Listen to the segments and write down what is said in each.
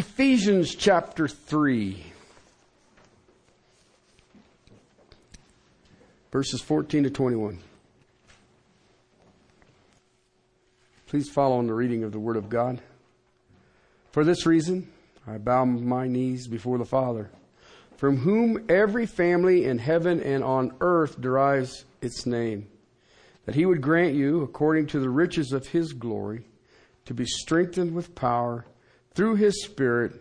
Ephesians chapter 3, verses 14 to 21. Please follow in the reading of the Word of God. For this reason, I bow my knees before the Father, from whom every family in heaven and on earth derives its name, that he would grant you, according to the riches of his glory, to be strengthened with power through his Spirit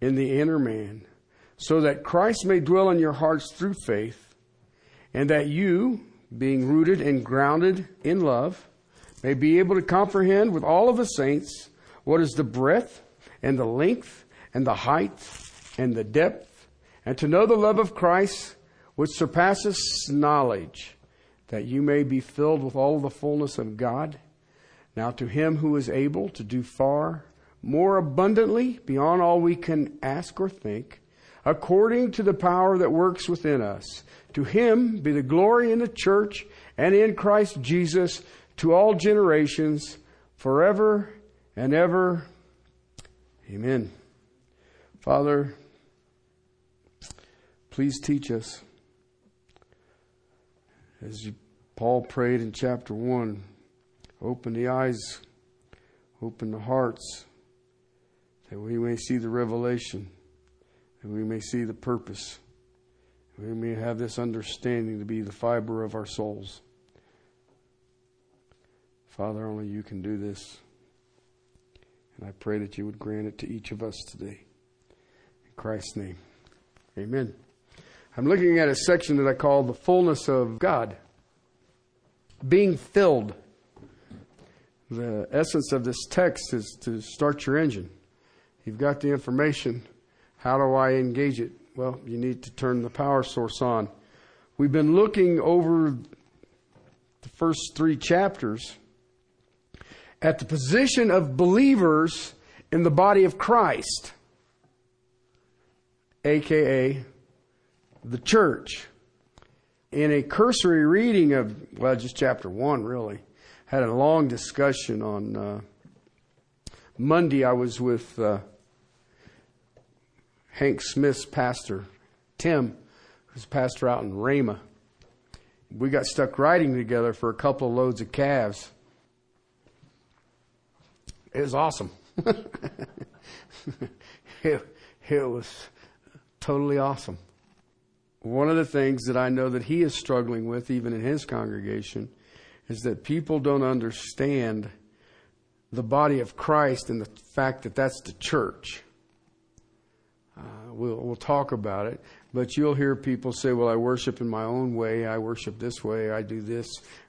in the inner man, so that Christ may dwell in your hearts through faith, and that you, being rooted and grounded in love, may be able to comprehend with all of the saints what is the breadth and the length and the height and the depth, and to know the love of Christ which surpasses knowledge, that you may be filled with all the fullness of God. Now to him who is able to do far more abundantly beyond all we can ask or think, according to the power that works within us. To him be the glory in the church and in Christ Jesus to all generations, forever and ever. Amen. Father, please teach us. As Paul prayed in chapter 1, open the eyes, open the hearts that we may see the revelation, that we may see the purpose, that we may have this understanding to be the fiber of our souls. Father, only you can do this. And I pray that you would grant it to each of us today. In Christ's name. Amen. I'm looking at a section that I call the fullness of God. Being filled. The essence of this text is to start your engine. You've got the information. How do I engage it? Well, you need to turn the power source on. We've been looking over the first three chapters at the position of believers in the body of Christ, aka the church. In a cursory reading of, well, just chapter one, really, had a long discussion on uh, Monday. I was with uh, Hank Smith's pastor, Tim, who's pastor out in Rhema. We got stuck riding together for a couple of loads of calves. It was awesome. it, it was totally awesome. One of the things that I know that he is struggling with, even in his congregation, is that people don't understand the body of Christ and the fact that that's the church. We'll, we'll talk about it, but you'll hear people say, Well, I worship in my own way, I worship this way, I do this,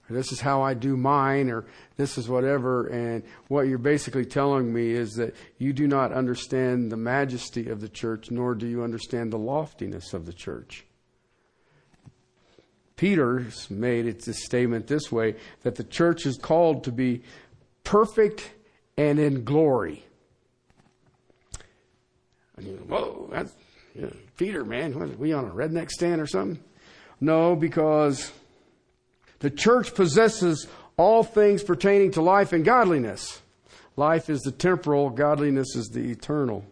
or this is how I do mine, or this is whatever. And what you're basically telling me is that you do not understand the majesty of the church, nor do you understand the loftiness of the church. Peter's made its statement this way that the church is called to be perfect and in glory. Whoa, that's you know, Peter, man. What, we on a redneck stand or something? No, because the church possesses all things pertaining to life and godliness. Life is the temporal, godliness is the eternal.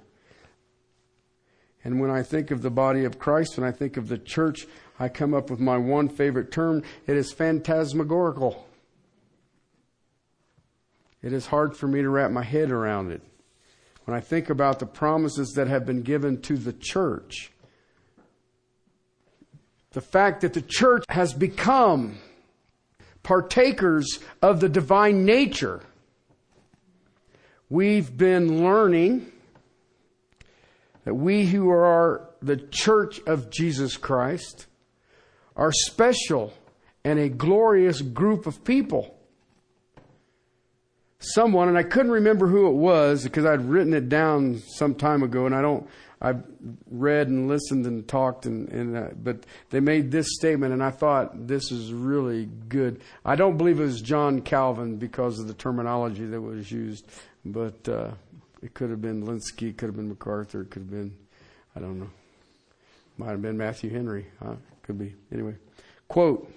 And when I think of the body of Christ, when I think of the church, I come up with my one favorite term. It is phantasmagorical. It is hard for me to wrap my head around it when I think about the promises that have been given to the church, the fact that the church has become partakers of the divine nature, we've been learning that we who are the church of Jesus Christ are special and a glorious group of people someone, and I couldn't remember who it was because I'd written it down some time ago, and I don't. I've read and listened and talked, and, and uh, but they made this statement, and I thought this is really good. I don't believe it was John Calvin because of the terminology that was used, but uh, it could have been Lenski, it could have been MacArthur, it could have been, I don't know, might have been Matthew Henry. Huh? Could be anyway. Quote: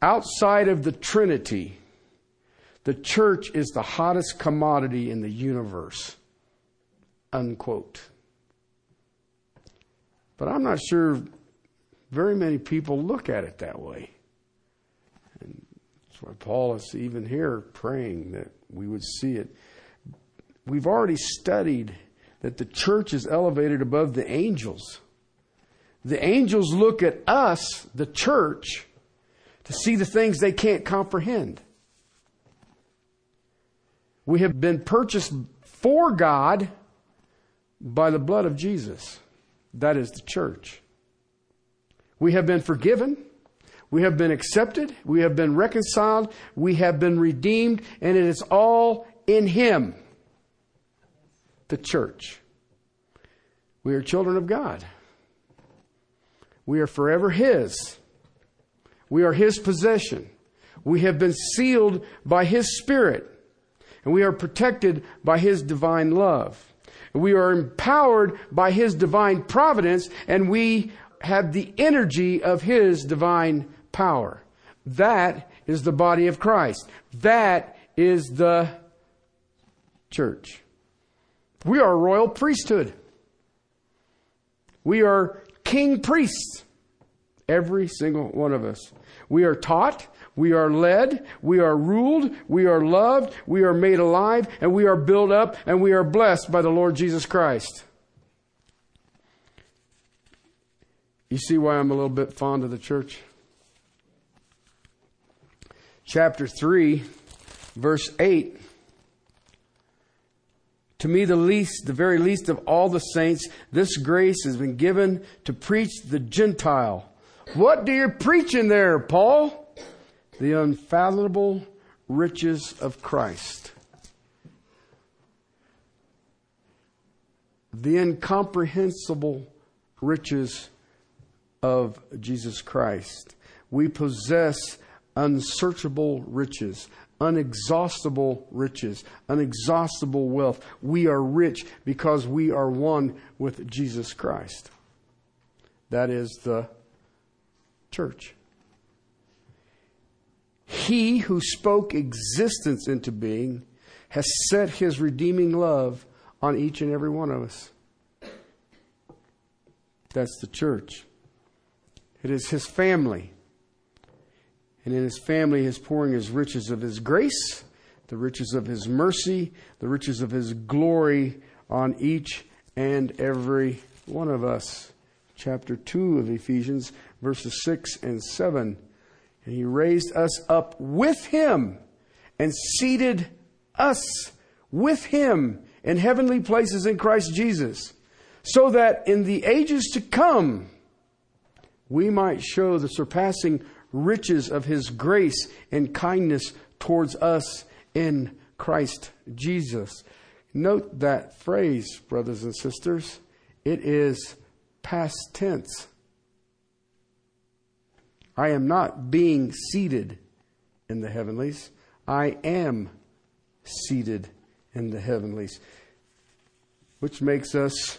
Outside of the Trinity the church is the hottest commodity in the universe. unquote. But I'm not sure very many people look at it that way. And that's why Paul is even here praying that we would see it. We've already studied that the church is elevated above the angels. The angels look at us, the church, to see the things they can't comprehend. We have been purchased for God by the blood of Jesus. That is the church. We have been forgiven. We have been accepted. We have been reconciled. We have been redeemed. And it is all in Him, the church. We are children of God. We are forever His. We are His possession. We have been sealed by His Spirit. And we are protected by His divine love. We are empowered by His divine providence and we have the energy of His divine power. That is the body of Christ. That is the church. We are a royal priesthood. We are king priests. Every single one of us. We are taught, we are led, we are ruled, we are loved, we are made alive, and we are built up, and we are blessed by the Lord Jesus Christ. You see why I'm a little bit fond of the church? Chapter 3, verse 8. To me, the least, the very least of all the saints, this grace has been given to preach the Gentile. What do you preach in there, Paul? The unfathomable riches of Christ, the incomprehensible riches of Jesus Christ. We possess unsearchable riches, unexhaustible riches, unexhaustible wealth. We are rich because we are one with Jesus Christ. That is the church. He who spoke existence into being has set his redeeming love on each and every one of us. That's the church. It is his family. And in his family, he is pouring his riches of his grace, the riches of his mercy, the riches of his glory on each and every one of us. Chapter 2 of Ephesians, verses 6 and 7. And he raised us up with him and seated us with him in heavenly places in Christ Jesus, so that in the ages to come we might show the surpassing riches of his grace and kindness towards us in Christ Jesus. Note that phrase, brothers and sisters. It is past tense. I am not being seated in the heavenlies. I am seated in the heavenlies, which makes us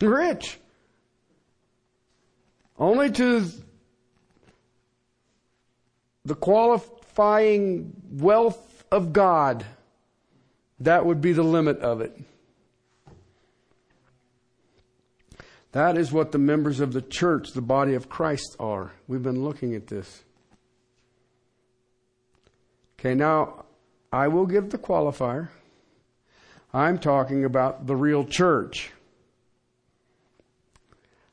rich. Only to the qualifying wealth of God, that would be the limit of it. That is what the members of the church, the body of Christ, are. We've been looking at this. Okay, now I will give the qualifier. I'm talking about the real church.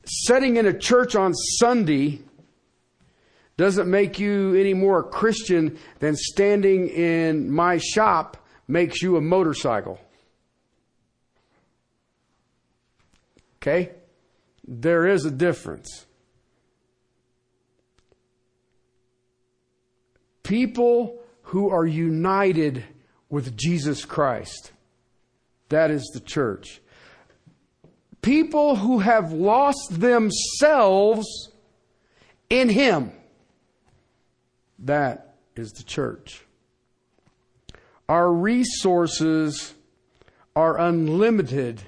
Setting in a church on Sunday doesn't make you any more a Christian than standing in my shop makes you a motorcycle. Okay? There is a difference. People who are united with Jesus Christ. That is the church. People who have lost themselves in Him. That is the church. Our resources are unlimited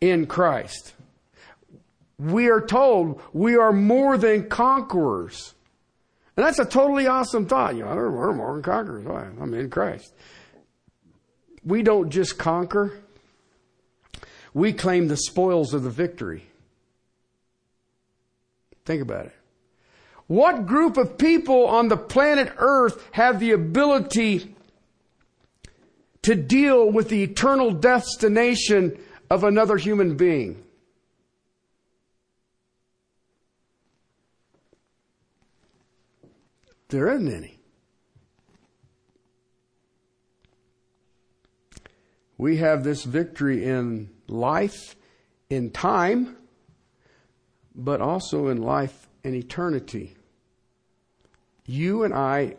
in Christ we are told we are more than conquerors. And that's a totally awesome thought. You know, we're more than conquerors. I'm in Christ. We don't just conquer. we claim the spoils of the victory. Think about it. What group of people on the planet Earth have the ability to deal with the eternal destination of another human being? There isn't any. We have this victory in life, in time, but also in life and eternity. You and I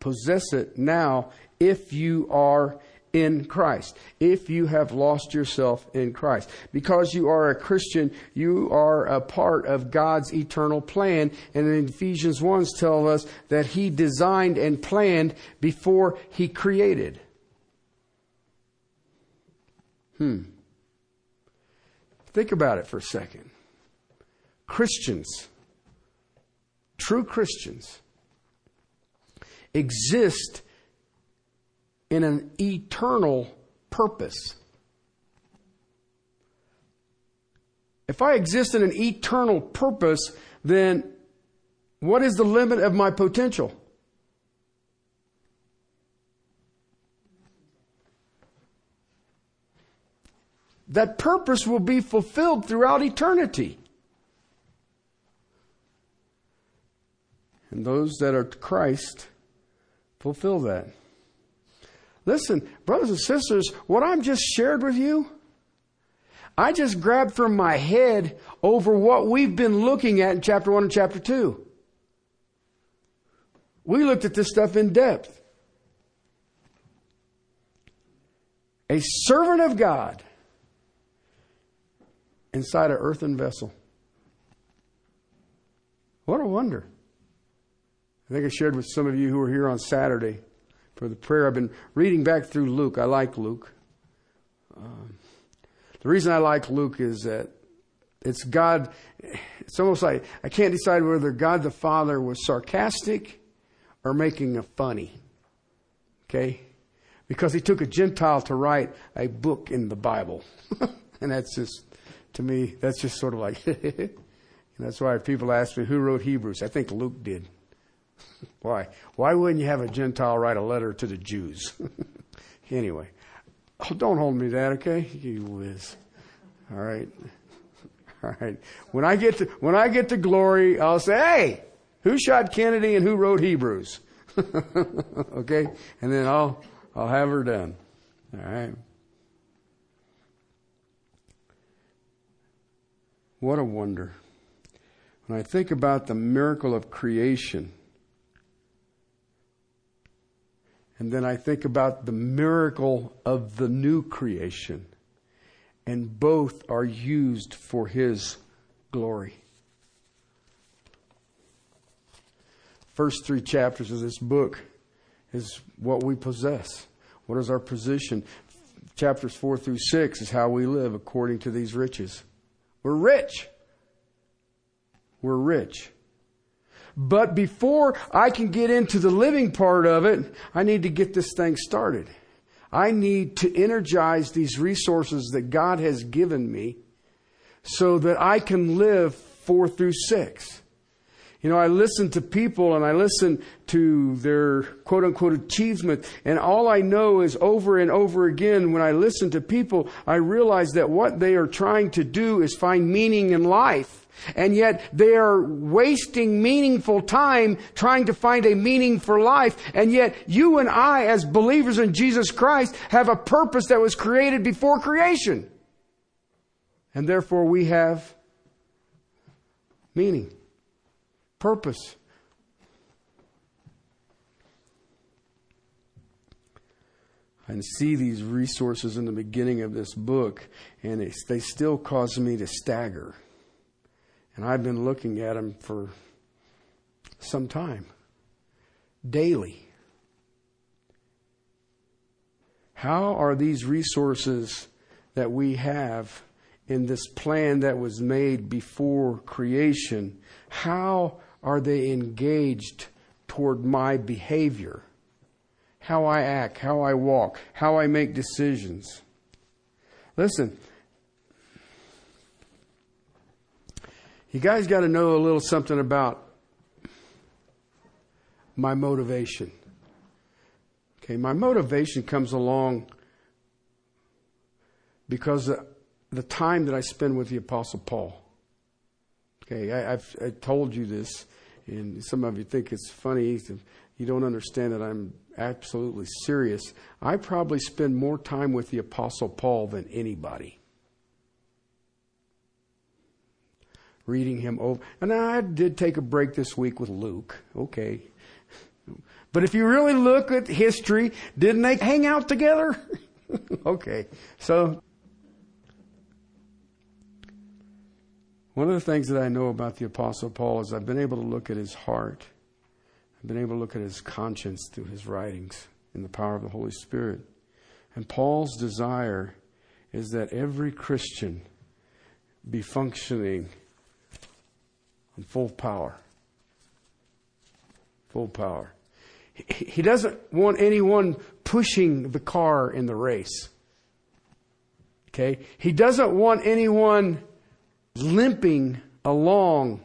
possess it now if you are in Christ. If you have lost yourself in Christ. Because you are a Christian, you are a part of God's eternal plan. And in Ephesians 1 tell us that He designed and planned before He created. Hmm. Think about it for a second. Christians, true Christians, exist in an eternal purpose. If I exist in an eternal purpose, then what is the limit of my potential? That purpose will be fulfilled throughout eternity. And those that are Christ fulfill that. Listen, brothers and sisters, what I'm just shared with you, I just grabbed from my head over what we've been looking at in chapter 1 and chapter 2. We looked at this stuff in depth. A servant of God inside an earthen vessel. What a wonder. I think I shared with some of you who were here on Saturday for the prayer. I've been reading back through Luke. I like Luke. Um, the reason I like Luke is that it's God. It's almost like I can't decide whether God the Father was sarcastic or making a funny. Okay? Because he took a Gentile to write a book in the Bible. and that's just, to me, that's just sort of like, that's why people ask me who wrote Hebrews. I think Luke did. Why? Why wouldn't you have a Gentile write a letter to the Jews? anyway, oh, don't hold me to that, okay? You whiz. All right. All right. When I get to when I get to glory, I'll say, "Hey, who shot Kennedy and who wrote Hebrews?" okay, and then I'll I'll have her done. All right. What a wonder. When I think about the miracle of creation, And then I think about the miracle of the new creation. And both are used for His glory. First three chapters of this book is what we possess. What is our position? Chapters four through six is how we live according to these riches. We're rich. We're rich. But before I can get into the living part of it, I need to get this thing started. I need to energize these resources that God has given me so that I can live four through six. You know, I listen to people and I listen to their quote unquote achievement, and all I know is over and over again when I listen to people, I realize that what they are trying to do is find meaning in life. And yet they are wasting meaningful time trying to find a meaning for life. And yet you and I, as believers in Jesus Christ, have a purpose that was created before creation. And therefore we have meaning, purpose. I see these resources in the beginning of this book, and they still cause me to stagger. And I've been looking at them for some time, daily. How are these resources that we have in this plan that was made before creation, how are they engaged toward my behavior? How I act, how I walk, how I make decisions. Listen, You guys got to know a little something about my motivation. Okay, my motivation comes along because of the time that I spend with the Apostle Paul. Okay, I, have I told you this, and some of you think it's funny. You don't understand that I'm absolutely serious. I probably spend more time with the Apostle Paul than anybody. Reading him over. And I did take a break this week with Luke. Okay. But if you really look at history, didn't they hang out together? okay. So, one of the things that I know about the Apostle Paul is I've been able to look at his heart I've been able to look at his conscience through his writings in the power of the Holy Spirit. And Paul's desire is that every Christian be functioning in full power. Full power. He doesn't want anyone pushing the car in the race. Okay? He doesn't want anyone limping along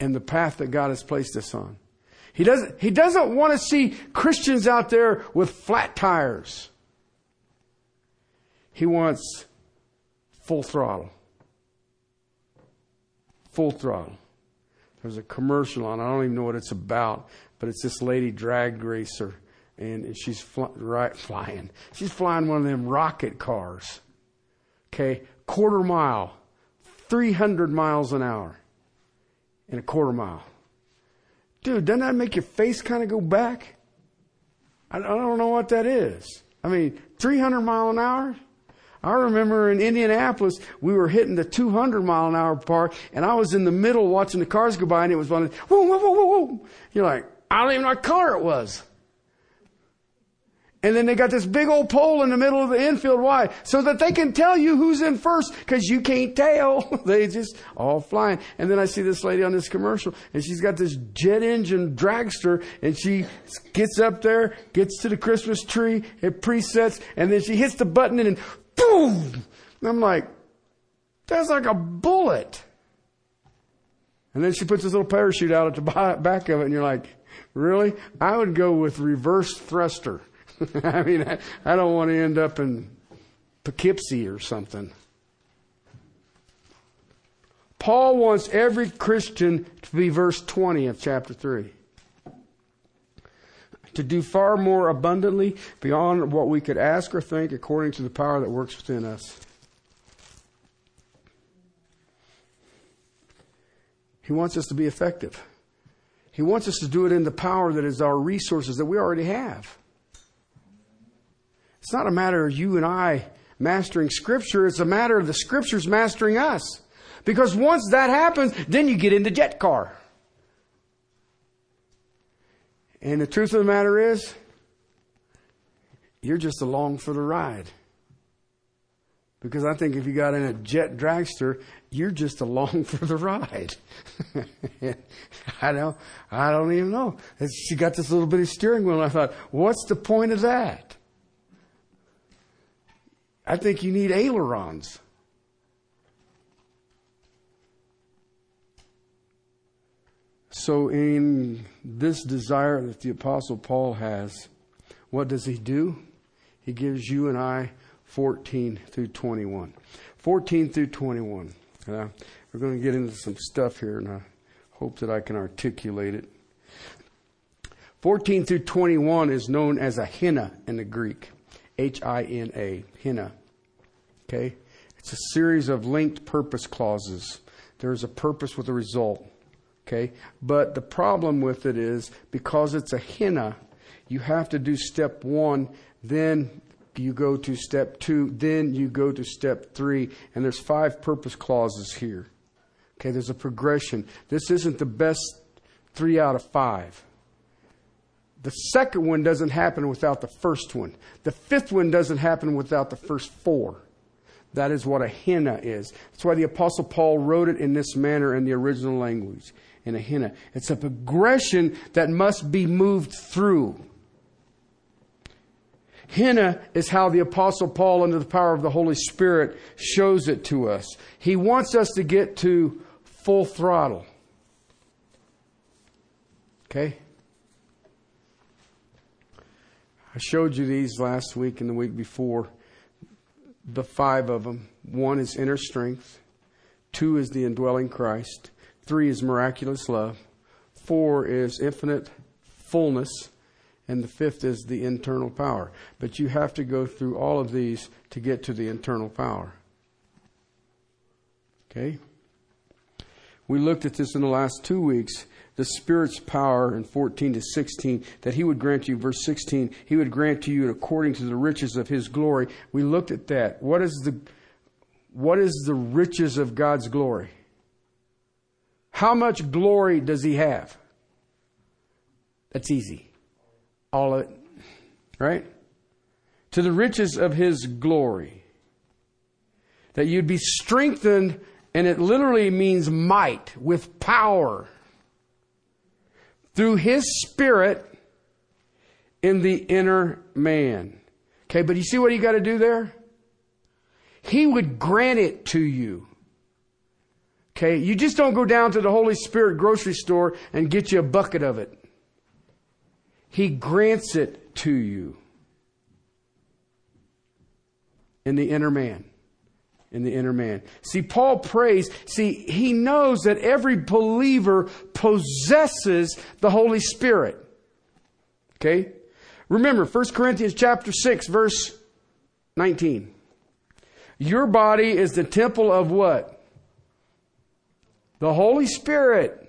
in the path that God has placed us on. He doesn't, he doesn't want to see Christians out there with flat tires. He wants full throttle. Full throttle. There's a commercial on, I don't even know what it's about, but it's this lady drag racer, and, she's right, flying. She's flying one of them rocket cars. Okay, quarter mile, 300 miles an hour in a quarter mile. Dude, doesn't that make your face kind of go back? I, don't know what that is. I mean, 300 mile an hour? I remember in Indianapolis, we were hitting the 200 mile an hour part, and I was in the middle watching the cars go by, and it was one, whoa, whoa, whoa, whoa, whoa. You're like, I don't even know what color it was. And then they got this big old pole in the middle of the infield. Why? So that they can tell you who's in first because you can't tell. they just all flying. And then I see this lady on this commercial and she's got this jet engine dragster and she gets up there, gets to the Christmas tree, it presets, and then she hits the button and boom! And I'm like, that's like a bullet. And then she puts this little parachute out at the back of it and you're like, really? I would go with reverse thruster. I mean, I, I don't want to end up in Poughkeepsie or something. Paul wants every Christian to be verse 20 of chapter 3. To do far more abundantly beyond what we could ask or think according to the power that works within us. He wants us to be effective. He wants us to do it in the power that is our resources that we already have. It's not a matter of you and I mastering Scripture, it's a matter of the Scriptures mastering us. Because once that happens, then you get in the jet car. And the truth of the matter is, you're just along for the ride. Because I think if you got in a jet dragster, you're just along for the ride. I don't, I don't even know. She got this little bitty steering wheel, and I thought, what's the point of that? I think you need ailerons. So, in this desire that the Apostle Paul has, what does he do? He gives you and I 14 through 21. 14 through 21. Uh, we're going to get into some stuff here, and I hope that I can articulate it. 14 through 21 is known as a hina in the Greek. H I N A, hina. Okay? It's a series of linked purpose clauses. There's a purpose with a result. Okay? But the problem with it is because it's a hina, you have to do step one, then you go to step two, then you go to step three, and there's five purpose clauses here. Okay, there's a progression. This isn't the best three out of five. The second one doesn't happen without the first one. The fifth one doesn't happen without the first four. That is what a hina is. That's why the Apostle Paul wrote it in this manner in the original language, in a hina. It's a progression that must be moved through. Hina is how the apostle Paul under the power of the Holy Spirit shows it to us. He wants us to get to full throttle. Okay? I showed you these last week and the week before. The five of them. One is inner strength. Two is the indwelling Christ. Three is miraculous love. Four is infinite fullness. And the fifth is the internal power. But you have to go through all of these to get to the internal power. Okay? We looked at this in the last two weeks the Spirit's power in 14 to 16, that He would grant you, verse 16, He would grant to you according to the riches of His glory. We looked at that. What is the, what is the riches of God's glory? How much glory does He have? That's easy. All of it. Right? To the riches of His glory. That you'd be strengthened, and it literally means might, with power through his spirit in the inner man. Okay, but you see what you got to do there? He would grant it to you. Okay, you just don't go down to the Holy Spirit grocery store and get you a bucket of it. He grants it to you in the inner man in the inner man. See, Paul prays, see, he knows that every believer possesses the Holy Spirit. Okay? Remember, 1 Corinthians chapter 6, verse 19. Your body is the temple of what? The Holy Spirit.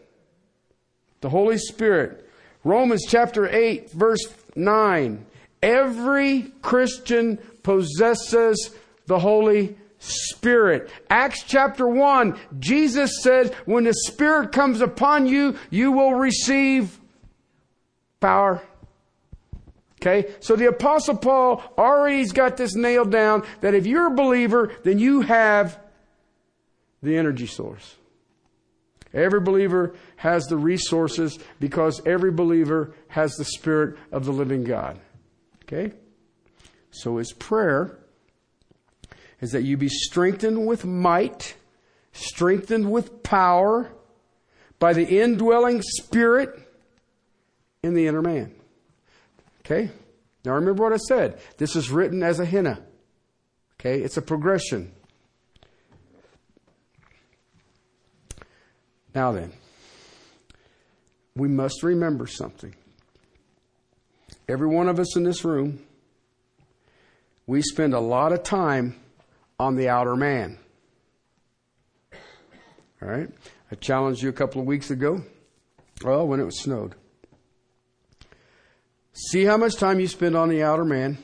The Holy Spirit. Romans chapter 8, verse 9. Every Christian possesses the Holy Spirit. Acts chapter 1, Jesus said, when the Spirit comes upon you, you will receive power. Okay? So the apostle Paul already's got this nailed down that if you're a believer, then you have the energy source. Every believer has the resources because every believer has the Spirit of the living God. Okay? So his prayer is that you be strengthened with might, strengthened with power by the indwelling spirit in the inner man. Okay? Now remember what I said. This is written as a hina. Okay? It's a progression. Now then, we must remember something. Every one of us in this room, we spend a lot of time on the outer man. All right? I challenged you a couple of weeks ago. Well, when it was snowed. See how much time you spend on the outer man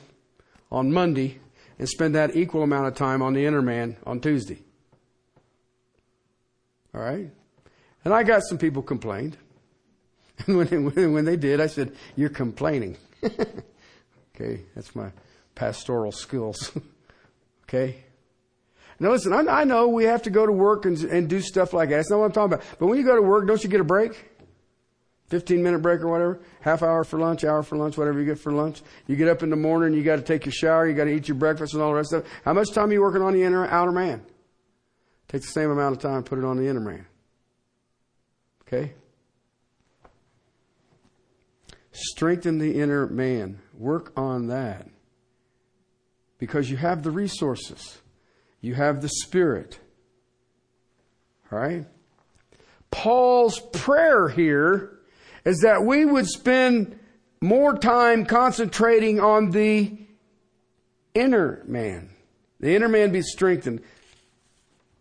on Monday and spend that equal amount of time on the inner man on Tuesday. All right? And I got some people complained. And when, when they did, I said, You're complaining. okay, that's my pastoral skills. okay? Now listen, I, I, know we have to go to work and, and do stuff like that. That's not what I'm talking about. But when you go to work, don't you get a break? 15 minute break or whatever, half hour for lunch, hour for lunch, whatever you get for lunch. You get up in the morning, you got to take your shower, you got to eat your breakfast and all the rest of it. How much time are you working on the inner, outer man? Take the same amount of time, put it on the inner man. Okay? Strengthen the inner man. Work on that. Because you have the resources. You have the Spirit. All right? Paul's prayer here is that we would spend more time concentrating on the inner man. The inner man be strengthened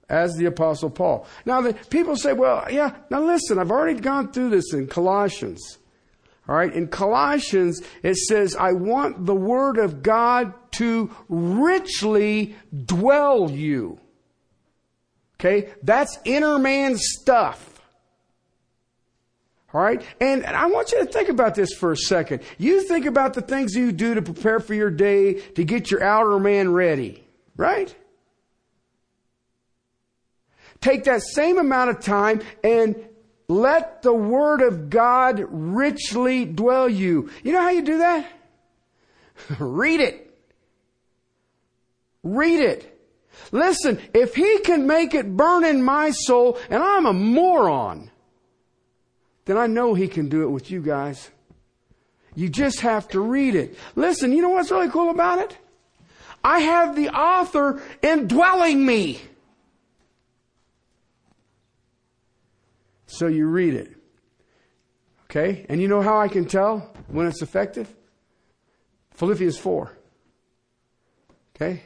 as the apostle Paul. Now the people say, well, yeah, now listen, I've already gone through this in Colossians. All right. In Colossians, it says, I want the word of God to richly dwell you. Okay. That's inner man stuff. All right. And, and I want you to think about this for a second. You think about the things you do to prepare for your day to get your outer man ready. Right? Take that same amount of time and let the Word of God richly dwell you. You know how you do that? Read it. Read it. Listen, if he can make it burn in my soul and I'm a moron, then I know he can do it with you guys. You just have to read it. Listen, you know what's really cool about it? I have the author indwelling me. So you read it. Okay? And you know how I can tell when it's effective? Philippians 4. Okay?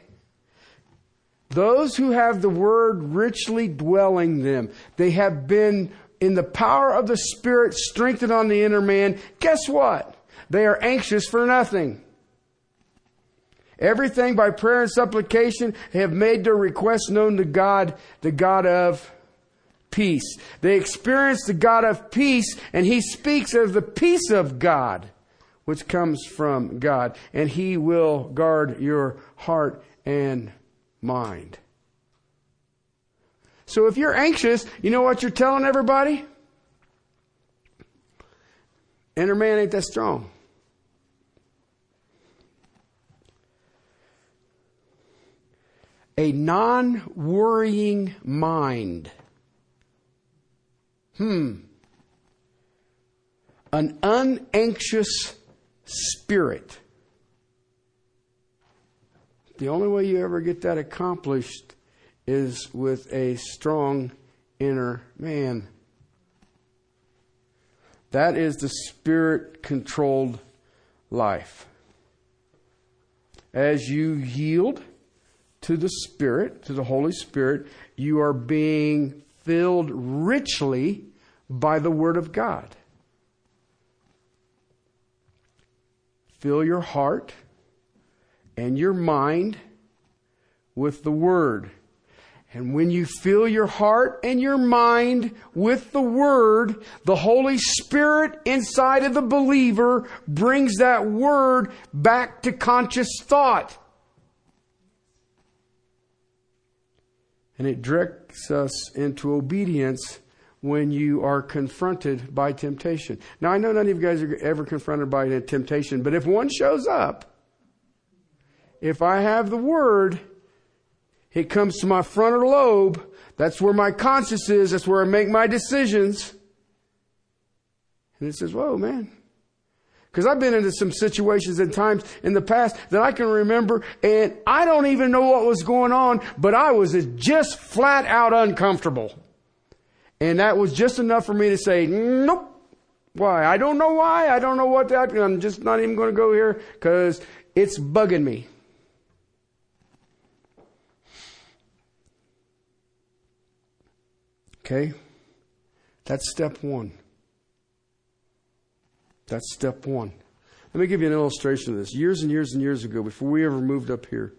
Those who have the word richly dwelling them, they have been in the power of the Spirit strengthened on the inner man. Guess what? They are anxious for nothing. Everything by prayer and supplication they have made their requests known to God, the God of peace. They experience the God of peace, and He speaks of the peace of God, which comes from God, and He will guard your heart and mind. So if you're anxious, you know what you're telling everybody? Inner man ain't that strong. A non worrying mind. Hmm. An unanxious spirit. The only way you ever get that accomplished is with a strong inner man. That is the spirit controlled life. As you yield to the Spirit, to the Holy Spirit, you are being filled richly by the Word of God. Fill your heart and your mind with the Word. And when you fill your heart and your mind with the Word, the Holy Spirit inside of the believer brings that Word back to conscious thought. And it directs us into obedience when you are confronted by temptation. Now, I know none of you guys are ever confronted by a temptation, but if one shows up, if I have the word, it comes to my frontal lobe. That's where my conscience is. That's where I make my decisions. And it says, whoa, man, because I've been into some situations and times in the past that I can remember, and I don't even know what was going on, but I was just flat out uncomfortable. And that was just enough for me to say, nope. Why? I don't know why. I don't know what that. I'm just not even going to go here because it's bugging me. Okay? That's step one. That's step one. Let me give you an illustration of this. Years and years and years ago, before we ever moved up here,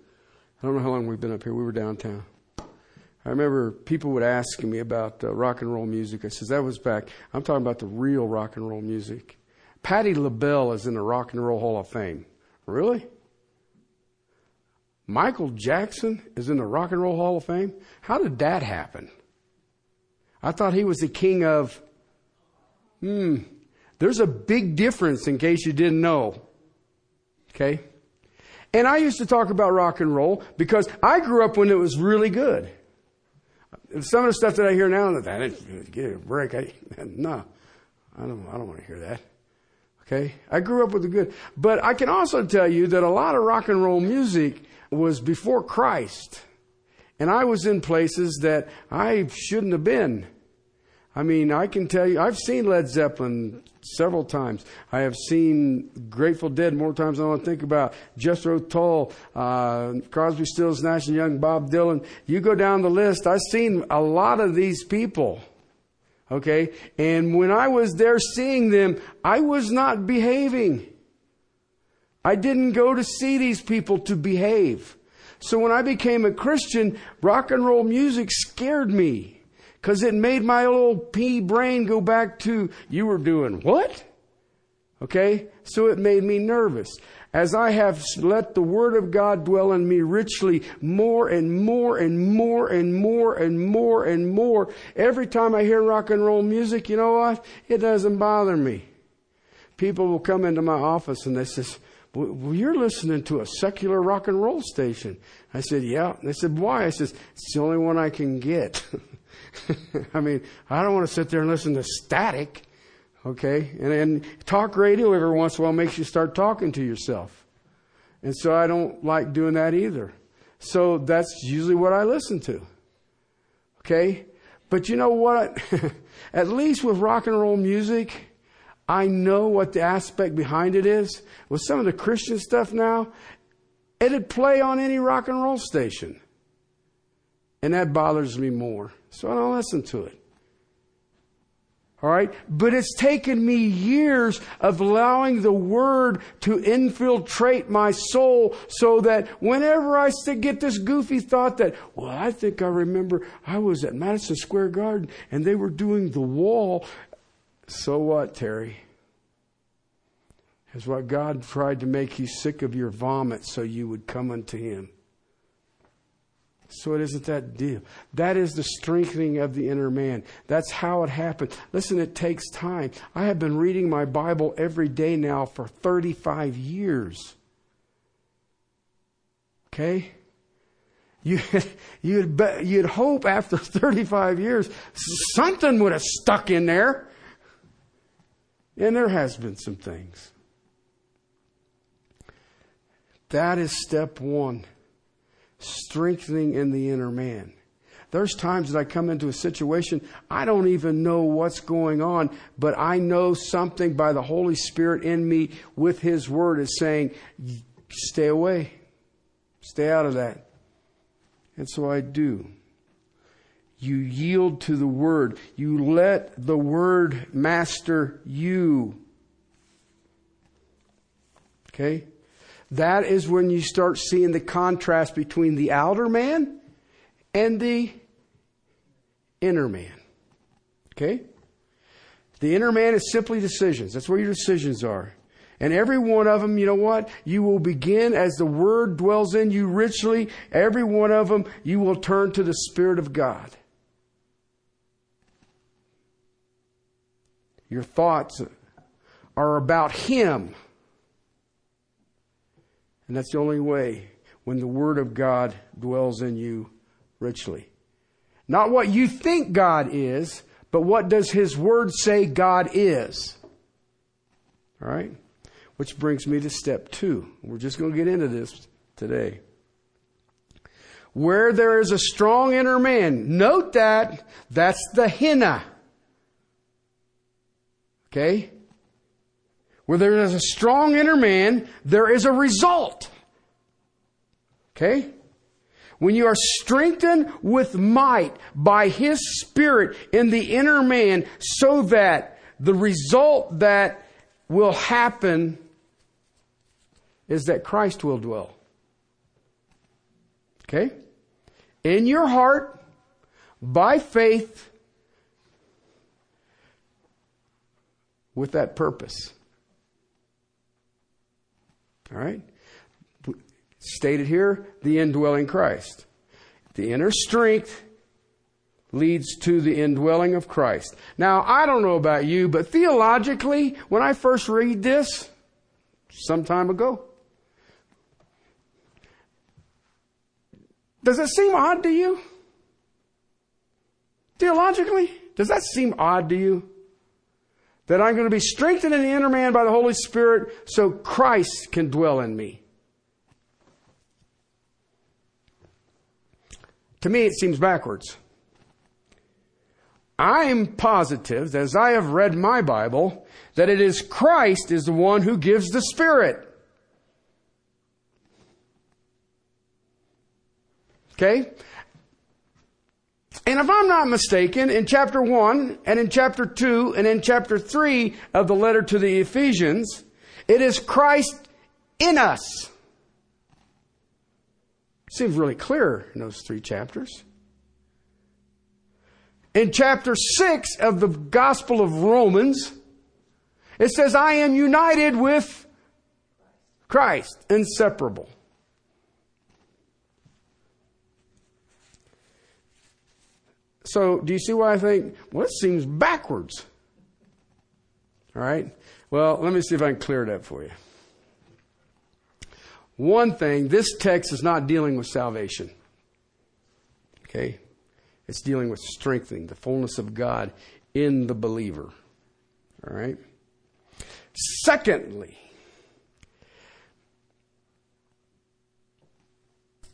I don't know how long we've been up here, we were downtown. I remember people would ask me about uh, rock and roll music. I says, that was back, I'm talking about the real rock and roll music. Patti LaBelle is in the Rock and Roll Hall of Fame. Really? Michael Jackson is in the Rock and Roll Hall of Fame? How did that happen? I thought he was the king of, hmm, there's a big difference in case you didn't know. Okay? And I used to talk about rock and roll because I grew up when it was really good. Some of the stuff that I hear now, that I get a break. I, no, I don't, I don't want to hear that. Okay? I grew up with the good. But I can also tell you that a lot of rock and roll music was before Christ. And I was in places that I shouldn't have been. I mean, I can tell you, I've seen Led Zeppelin several times. I have seen Grateful Dead more times than I want to think about. Jethro Tull, uh, Crosby, Stills, Nash and Young, Bob Dylan. You go down the list. I've seen a lot of these people. Okay, and when I was there seeing them, I was not behaving. I didn't go to see these people to behave. So when I became a Christian, rock and roll music scared me. Because it made my little pea brain go back to, you were doing what? Okay? So it made me nervous. As I have let the Word of God dwell in me richly more and more and more and more and more and more, every time I hear rock and roll music, you know what? It doesn't bother me. People will come into my office and they says, well, you're listening to a secular rock and roll station. I said, yeah. And they said, why? I said, it's the only one I can get. I mean, I don't want to sit there and listen to static. Okay. And, and talk radio every once in a while makes you start talking to yourself. And so I don't like doing that either. So that's usually what I listen to. Okay. But you know what? At least with rock and roll music, I know what the aspect behind it is. With some of the Christian stuff now, it'd play on any rock and roll station. And that bothers me more. So I don't listen to it. All right. But it's taken me years of allowing the word to infiltrate my soul so that whenever I get this goofy thought that, well, I think I remember I was at Madison Square Garden and they were doing the wall. So what, Terry? Is what God tried to make you sick of your vomit so you would come unto Him. So it isn't that deal. That is the strengthening of the inner man. That's how it happens. Listen, it takes time. I have been reading my Bible every day now for 35 years. Okay? You, you'd, you'd hope after 35 years something would have stuck in there. And there has been some things. That is step one strengthening in the inner man. There's times that I come into a situation, I don't even know what's going on, but I know something by the Holy Spirit in me with His Word is saying, stay away, stay out of that. And so I do. You yield to the Word. You let the Word master you. Okay? That is when you start seeing the contrast between the outer man and the inner man. Okay? The inner man is simply decisions. That's where your decisions are. And every one of them, you know what? You will begin as the Word dwells in you richly. Every one of them, you will turn to the Spirit of God. Your thoughts are about Him. And that's the only way when the Word of God dwells in you richly. Not what you think God is, but what does His Word say God is? All right? Which brings me to step two. We're just going to get into this today. Where there is a strong inner man, note that that's the hina. Okay? Where there is a strong inner man, there is a result. Okay? When you are strengthened with might by His Spirit in the inner man, so that the result that will happen is that Christ will dwell. Okay? In your heart, by faith, with that purpose. All right? Stated here, the indwelling Christ. The inner strength leads to the indwelling of Christ. Now, I don't know about you, but theologically, when I first read this, some time ago, does it seem odd to you? Theologically, does that seem odd to you? That I'm going to be strengthened in the inner man by the Holy Spirit so Christ can dwell in me. To me, it seems backwards. I'm positive, as I have read my Bible, that it is Christ is the one who gives the Spirit. Okay? And if I'm not mistaken, in chapter 1 and in chapter 2 and in chapter 3 of the letter to the Ephesians, it is Christ in us. Seems really clear in those three chapters. In chapter 6 of the Gospel of Romans, it says, I am united with Christ, inseparable. So, do you see why I think, well, it seems backwards? All right? Well, let me see if I can clear it up for you. one thing this text is not dealing with salvation. Okay? It's dealing with strengthening the fullness of God in the believer. All right? Secondly,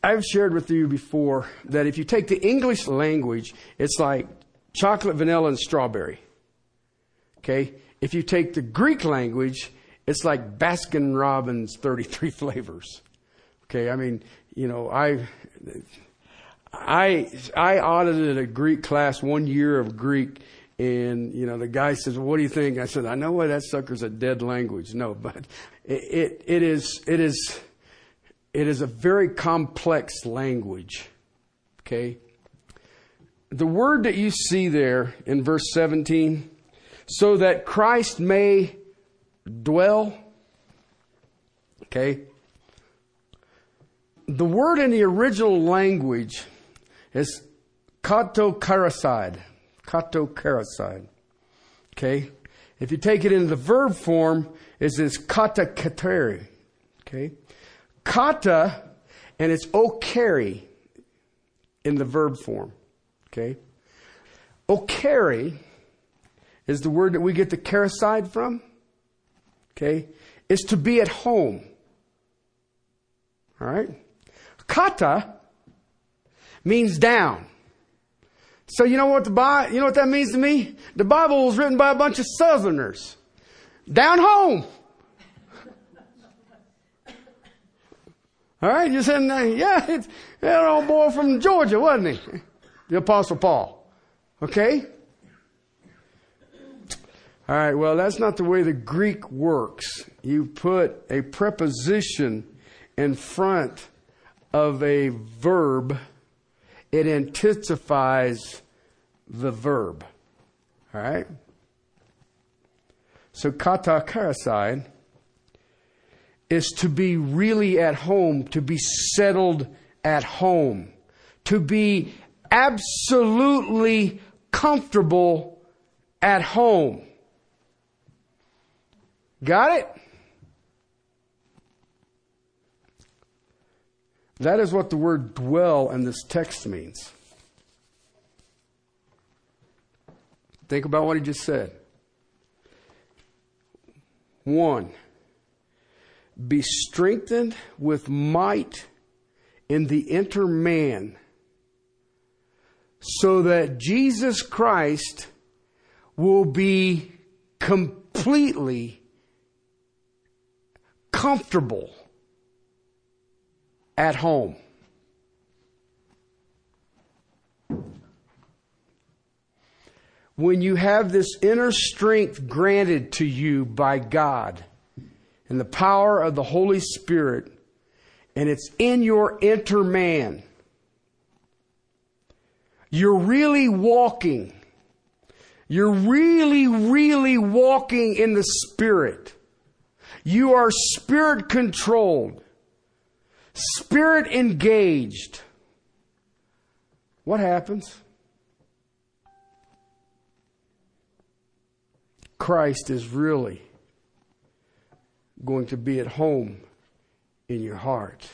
I've shared with you before that if you take the English language, it's like chocolate, vanilla, and strawberry. Okay? If you take the Greek language, it's like Baskin Robbins 33 flavors. Okay? I mean, you know, I, I, I audited a Greek class one year of Greek and, you know, the guy says, well, what do you think? I said, I know why that sucker's a dead language. No, but it, it, it is, it is, it is a very complex language. Okay? The word that you see there in verse 17, so that Christ may dwell. Okay? The word in the original language is katokaraside. Katokaraside. Okay? If you take it in the verb form, it's this kata kateri. Okay? Kata, and it's okari in the verb form. Okay? Okari is the word that we get the karaside from. Okay? Is to be at home. Alright? Kata means down. So you know what the you know what that means to me? The Bible was written by a bunch of Southerners. Down home. All right, you said, uh, yeah, it's that old boy from Georgia, wasn't he? The Apostle Paul. Okay? All right, well, that's not the way the Greek works. You put a preposition in front of a verb, it intensifies the verb. All right? So, kata karaside is to be really at home, to be settled at home, to be absolutely comfortable at home. Got it? That is what the word dwell in this text means. Think about what he just said. One, be strengthened with might in the inner man, so that Jesus Christ will be completely comfortable at home. When you have this inner strength granted to you by God, and the power of the Holy Spirit, and it's in your inner man. You're really walking. You're really, really walking in the Spirit. You are Spirit controlled, Spirit engaged. What happens? Christ is really going to be at home in your heart.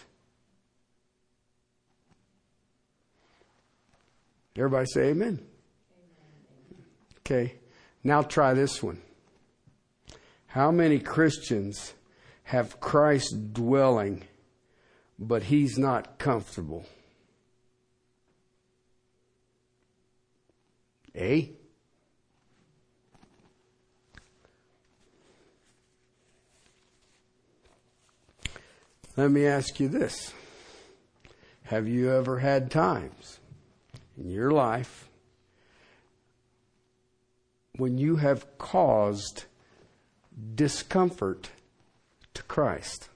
Everybody say amen. Okay, now try this one. How many Christians have Christ dwelling, but he's not comfortable? Eh? Let me ask you this. Have you ever had times in your life when you have caused discomfort to Christ?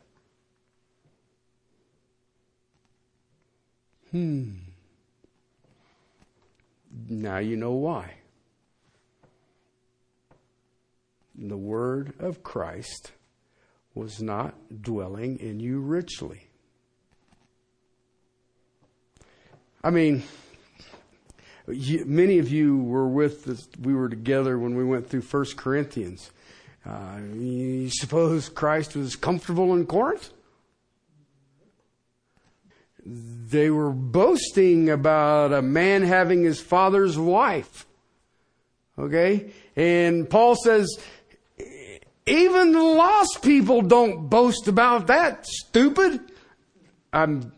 Hmm. Now you know why. The Word of Christ was not dwelling in you richly. I mean, you, many of you were with us, we were together when we went through First Corinthians. Uh, you suppose Christ was comfortable in Corinth? they were boasting about a man having his father's wife. Okay? And Paul says, even the lost people don't boast about that, stupid. I'm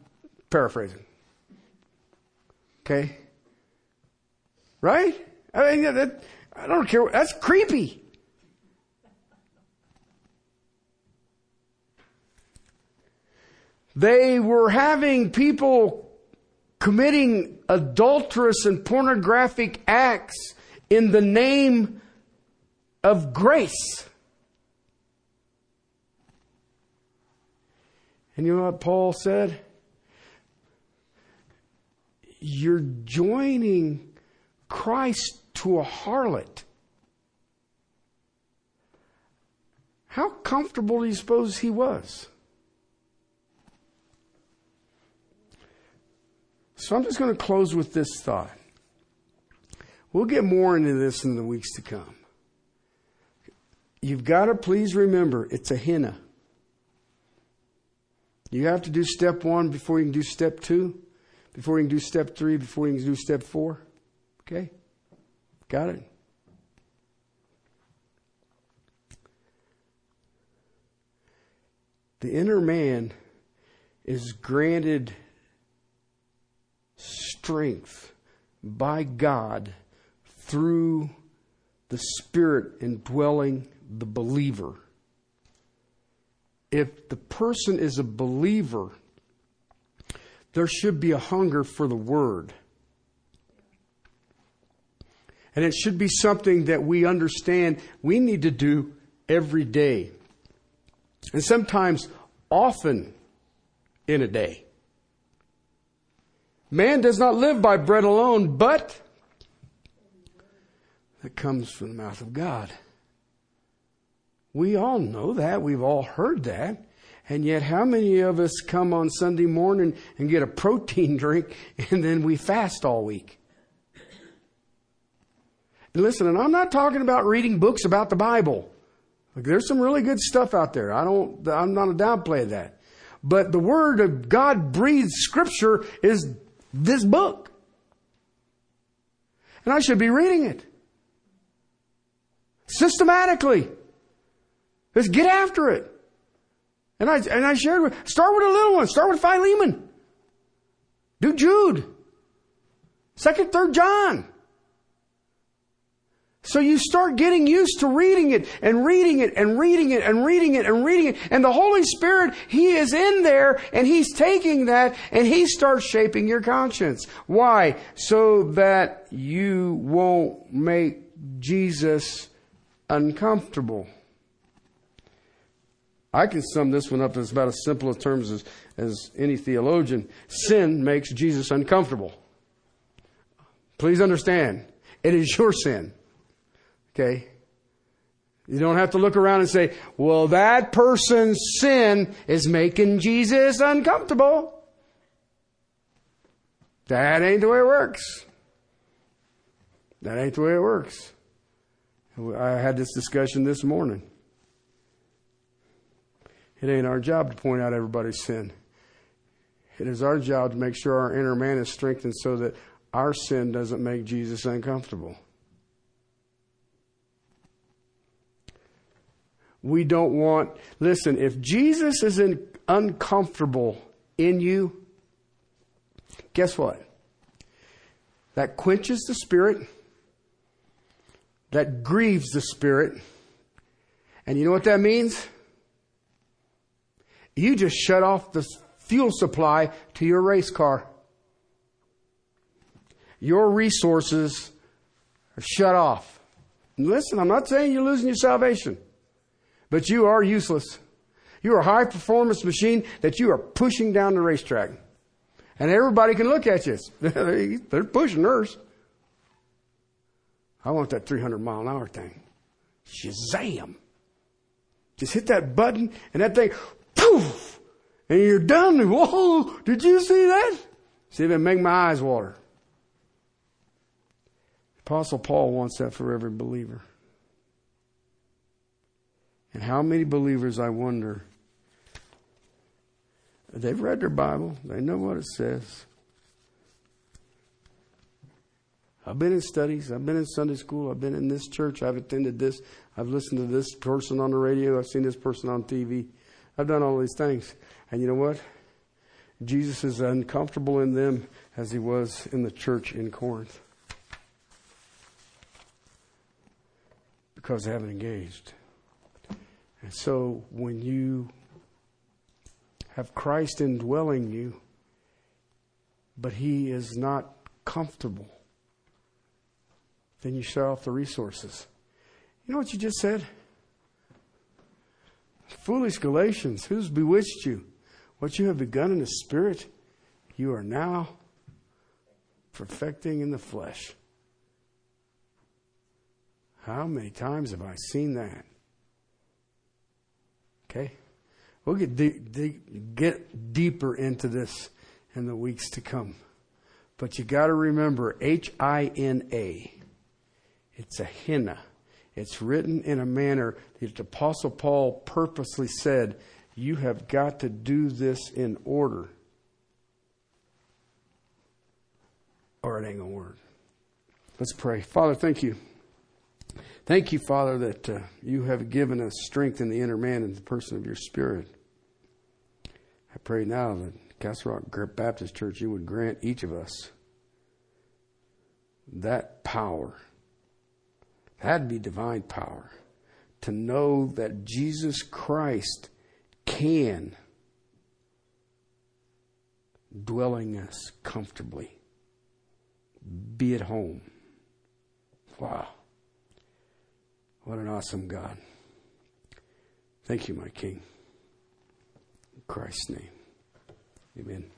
paraphrasing. Okay? Right? I mean, that, I don't care. That's creepy. They were having people committing adulterous and pornographic acts in the name of grace. And you know what Paul said? You're joining Christ to a harlot. How comfortable do you suppose he was? So I'm just going to close with this thought. We'll get more into this in the weeks to come. You've got to please remember it's a hina. You have to do step one before you can do step two, before you can do step three, before you can do step four. Okay? Got it? The inner man is granted strength by God through the Spirit indwelling the believer. If the person is a believer, there should be a hunger for the Word. And it should be something that we understand we need to do every day. And sometimes often in a day. Man does not live by bread alone, but that comes from the mouth of God. We all know that. We've all heard that. And yet, how many of us come on Sunday morning and get a protein drink and then we fast all week? And listen, and I'm not talking about reading books about the Bible. Like, there's some really good stuff out there. I don't, I'm not a downplay of that. But the Word of God breathed Scripture is this book. And I should be reading it. Systematically. Let's get after it. And I, and I shared with, start with a little one. Start with Philemon. Do Jude. Second, third John. So you start getting used to reading it and reading it and reading it and reading it and reading it. And the Holy Spirit, He is in there and He's taking that and He starts shaping your conscience. Why? So that you won't make Jesus uncomfortable. I can sum this one up as about as simple a terms as, as any theologian. Sin makes Jesus uncomfortable. Please understand, it is your sin. Okay? You don't have to look around and say, well, that person's sin is making Jesus uncomfortable. That ain't the way it works. That ain't the way it works. I had this discussion this morning. It ain't our job to point out everybody's sin. It is our job to make sure our inner man is strengthened so that our sin doesn't make Jesus uncomfortable. We don't want, listen, if Jesus is in, uncomfortable in you, guess what? That quenches the spirit, that grieves the spirit. And you know what that means? You just shut off the fuel supply to your race car. Your resources are shut off. Listen, I'm not saying you're losing your salvation. But you are useless. You're a high performance machine that you are pushing down the racetrack. And everybody can look at you. They're pushing hers. I want that 300 mile an hour thing. Shazam. Just hit that button and that thing, and you're done. Whoa, did you see that? See if it make my eyes water. Apostle Paul wants that for every believer. And how many believers, I wonder, They've read their Bible. They know what it says. I've been in studies. I've been in Sunday school. I've been in this church. I've attended this. I've listened to this person on the radio. I've seen this person on TV. I've done all these things. And you know what? Jesus is uncomfortable in them as he was in the church in Corinth. Because they haven't engaged. And so when you have Christ indwelling you, but he is not comfortable, then you shut off the resources. You know what you just said? Foolish Galatians, who's bewitched you? What you have begun in the spirit, you are now perfecting in the flesh. How many times have I seen that? Okay? We'll get, de- get deeper into this in the weeks to come. But you got to remember H I N A. It's a hina. It's written in a manner that the Apostle Paul purposely said, You have got to do this in order, or it ain't going to work. Let's pray. Father, thank you. Thank you, Father, that uh, you have given us strength in the inner man in the person of your Spirit. I pray now that Castle Rock Baptist Church, you would grant each of us that power That'd be divine power. To know that Jesus Christ can dwelling us comfortably. Be at home. Wow. What an awesome God. Thank you, my King. In Christ's name. Amen.